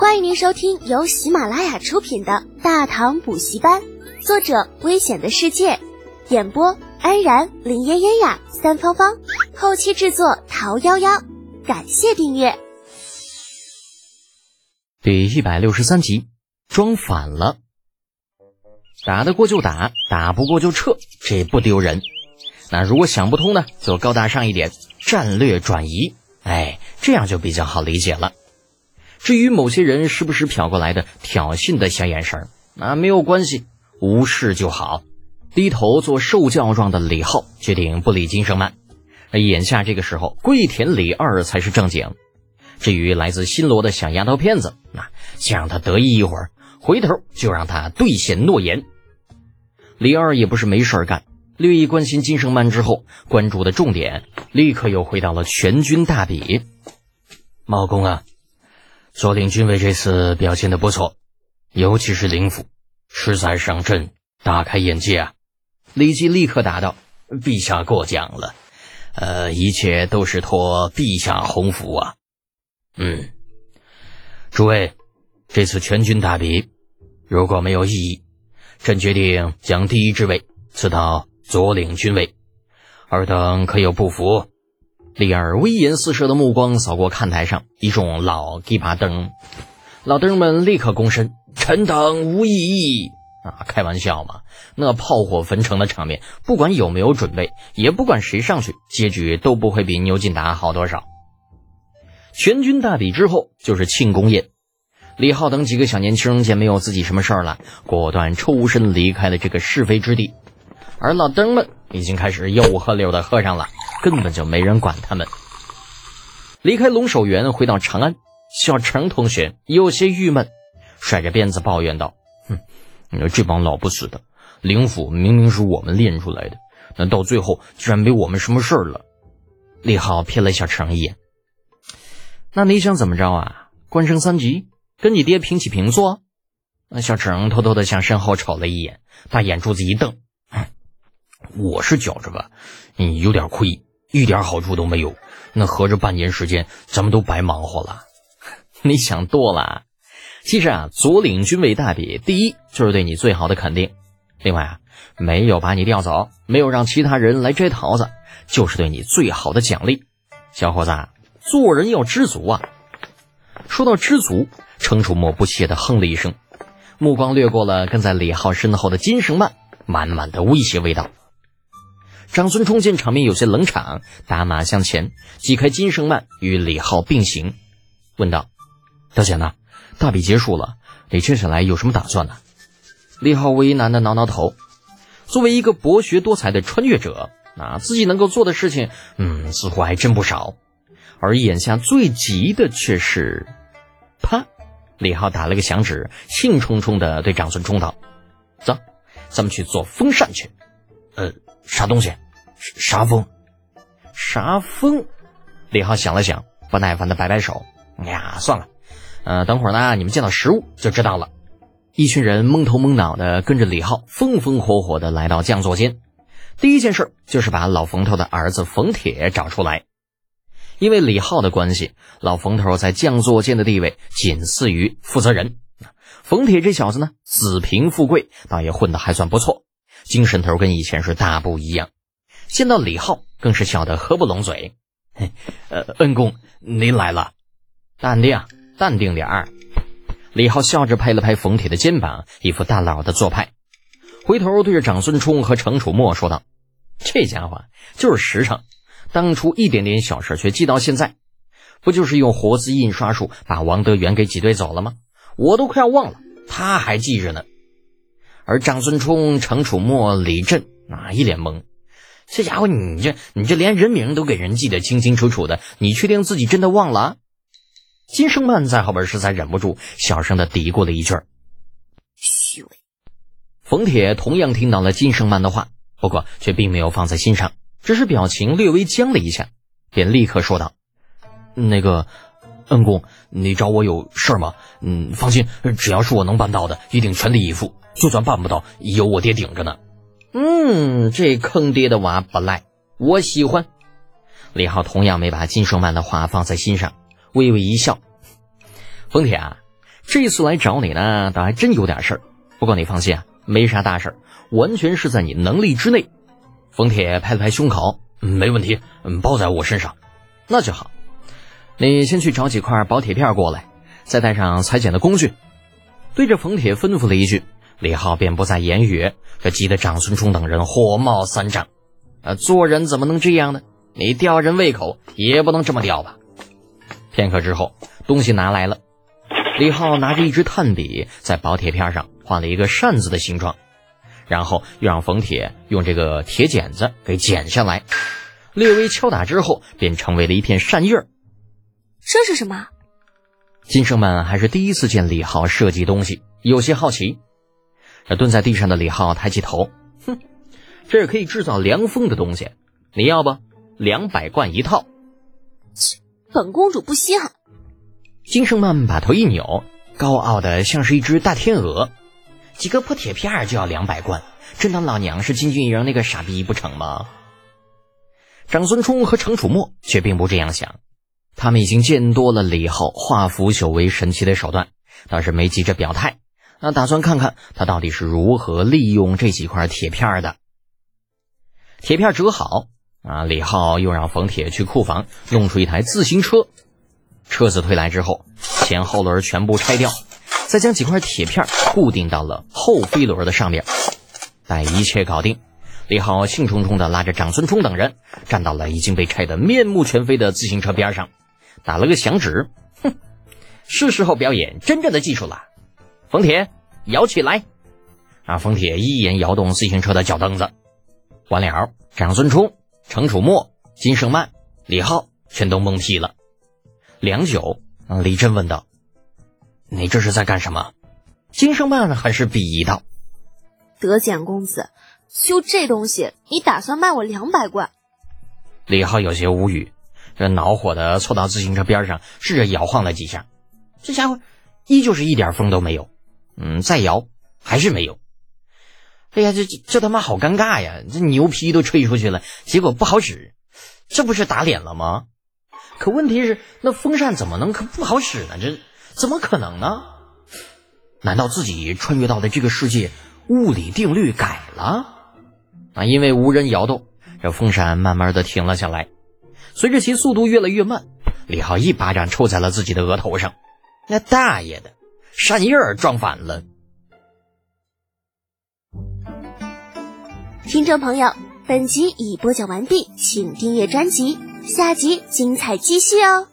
欢迎您收听由喜马拉雅出品的《大唐补习班》，作者：危险的世界，演播：安然、林嫣嫣呀、三芳芳，后期制作：桃夭夭。感谢订阅。第一百六十三集，装反了，打得过就打，打不过就撤，这不丢人。那如果想不通呢，就高大上一点，战略转移，哎，这样就比较好理解了。至于某些人时不时瞟过来的挑衅的小眼神，那没有关系，无视就好。低头做受教状的李浩决定不理金生曼。眼下这个时候，跪舔李二才是正经。至于来自新罗的小丫头片子，那先让他得意一会儿，回头就让他兑现诺言。李二也不是没事干。略一关心金生曼之后，关注的重点立刻又回到了全军大比。茂公啊，左领军卫这次表现的不错，尤其是灵府，实在上阵大开眼界啊！李绩立刻答道：“陛下过奖了，呃，一切都是托陛下洪福啊。”嗯，诸位，这次全军大比，如果没有异议，朕决定将第一之位赐到。左领军位，尔等可有不服？李二威严四射的目光扫过看台上一众老鸡巴灯，老灯们立刻躬身，臣等无异议。啊，开玩笑嘛！那炮火焚城的场面，不管有没有准备，也不管谁上去，结局都不会比牛进达好多少。全军大比之后就是庆功宴，李浩等几个小年轻见没有自己什么事儿了，果断抽身离开了这个是非之地。而老登们已经开始吆五喝溜的喝上了，根本就没人管他们。离开龙首原，回到长安，小程同学有些郁闷，甩着鞭子抱怨道：“哼，你说这帮老不死的，灵府明明是我们练出来的，那到最后居然没我们什么事儿了。”李浩瞥了小程一眼：“那你想怎么着啊？官升三级，跟你爹平起平坐？”那小程偷偷的向身后瞅了一眼，把眼珠子一瞪。我是觉着吧，你，有点亏，一点好处都没有。那合着半年时间，咱们都白忙活了。你想多了。其实啊，左领军位大比，第一就是对你最好的肯定。另外啊，没有把你调走，没有让其他人来摘桃子，就是对你最好的奖励。小伙子，做人要知足啊。说到知足，程楚墨不屑地哼了一声，目光掠过了跟在李浩身后的金绳曼，满满的威胁味道。长孙冲见场面有些冷场，打马向前，挤开金圣曼与李浩并行，问道：“大姐呢？大比结束了，你接下来有什么打算呢？”李浩为难的挠挠头。作为一个博学多才的穿越者，啊，自己能够做的事情，嗯，似乎还真不少。而眼下最急的却是，啪！李浩打了个响指，兴冲冲的对长孙冲道：“走，咱们去做风扇去。”呃。啥东西？啥风？啥风？李浩想了想，不耐烦的摆摆手：“哎呀，算了，呃，等会儿呢，你们见到实物就知道了。”一群人蒙头蒙脑的跟着李浩，风风火火的来到将座间。第一件事就是把老冯头的儿子冯铁找出来。因为李浩的关系，老冯头在将座间的地位仅次于负责人。冯铁这小子呢，子贫富贵，倒也混得还算不错。精神头跟以前是大不一样，见到李浩更是笑得合不拢嘴。呃，恩公您来了，淡定，淡定点儿。李浩笑着拍了拍冯铁的肩膀，一副大佬的做派，回头对着长孙冲和程楚墨说道：“这家伙就是实诚，当初一点点小事却记到现在，不就是用活字印刷术把王德元给挤兑走了吗？我都快要忘了，他还记着呢。”而长孙冲、程楚墨、李振啊，一脸懵。这家伙，你这你这连人名都给人记得清清楚楚的，你确定自己真的忘了？金生曼在后边实在忍不住，小声的嘀咕了一句：“虚伪。”冯铁同样听到了金生曼的话，不过却并没有放在心上，只是表情略微僵了一下，便立刻说道：“那个。”恩公，你找我有事儿吗？嗯，放心，只要是我能办到的，一定全力以赴。就算办不到，有我爹顶着呢。嗯，这坑爹的娃不赖，我喜欢。李浩同样没把金胜曼的话放在心上，微微一笑。冯铁啊，这次来找你呢，倒还真有点事儿。不过你放心啊，没啥大事儿，完全是在你能力之内。冯铁拍了拍胸口，没问题，包在我身上。那就好，你先去找几块薄铁片过来，再带上裁剪的工具。对着冯铁吩咐了一句，李浩便不再言语，这急得长孙冲等人火冒三丈。啊，做人怎么能这样呢？你吊人胃口也不能这么吊吧？片刻之后，东西拿来了。李浩拿着一支炭笔，在薄铁片上画了一个扇子的形状，然后又让冯铁用这个铁剪子给剪下来。略微敲打之后，便成为了一片扇叶儿。这是什么？金生们还是第一次见李浩设计东西，有些好奇。那蹲在地上的李浩抬起头，哼，这是可以制造凉风的东西，你要不？两百贯一套。切，本公主不稀罕。金生曼把头一扭，高傲的像是一只大天鹅。几个破铁片就要两百贯，真当老娘是金俊英那个傻逼不成吗？长孙冲和程楚墨却并不这样想，他们已经见多了李浩化腐朽为神奇的手段，倒是没急着表态，那打算看看他到底是如何利用这几块铁片的。铁片折好啊，李浩又让冯铁去库房弄出一台自行车，车子推来之后，前后轮全部拆掉，再将几块铁片固定到了后飞轮的上面，待一切搞定。李浩兴冲冲地拉着长孙冲等人站到了已经被拆得面目全非的自行车边上，打了个响指：“哼，是时候表演真正的技术了。”冯铁摇起来，啊！冯铁一眼摇动自行车的脚蹬子，完了，长孙冲、程楚墨、金胜曼、李浩全都懵批了。良久，李真问道：“你这是在干什么？”金胜曼很是鄙夷道：“德简公子。”就这东西，你打算卖我两百贯？李浩有些无语，这恼火的凑到自行车边上，试着摇晃了几下，这家伙依旧是一点风都没有。嗯，再摇还是没有。哎呀，这这他妈好尴尬呀！这牛皮都吹出去了，结果不好使，这不是打脸了吗？可问题是，那风扇怎么能可不好使呢？这怎么可能呢？难道自己穿越到的这个世界物理定律改了？啊！因为无人摇动，这风扇慢慢的停了下来。随着其速度越来越慢，李浩一巴掌抽在了自己的额头上。那大爷的，扇叶儿撞反了！听众朋友，本集已播讲完毕，请订阅专辑，下集精彩继续哦。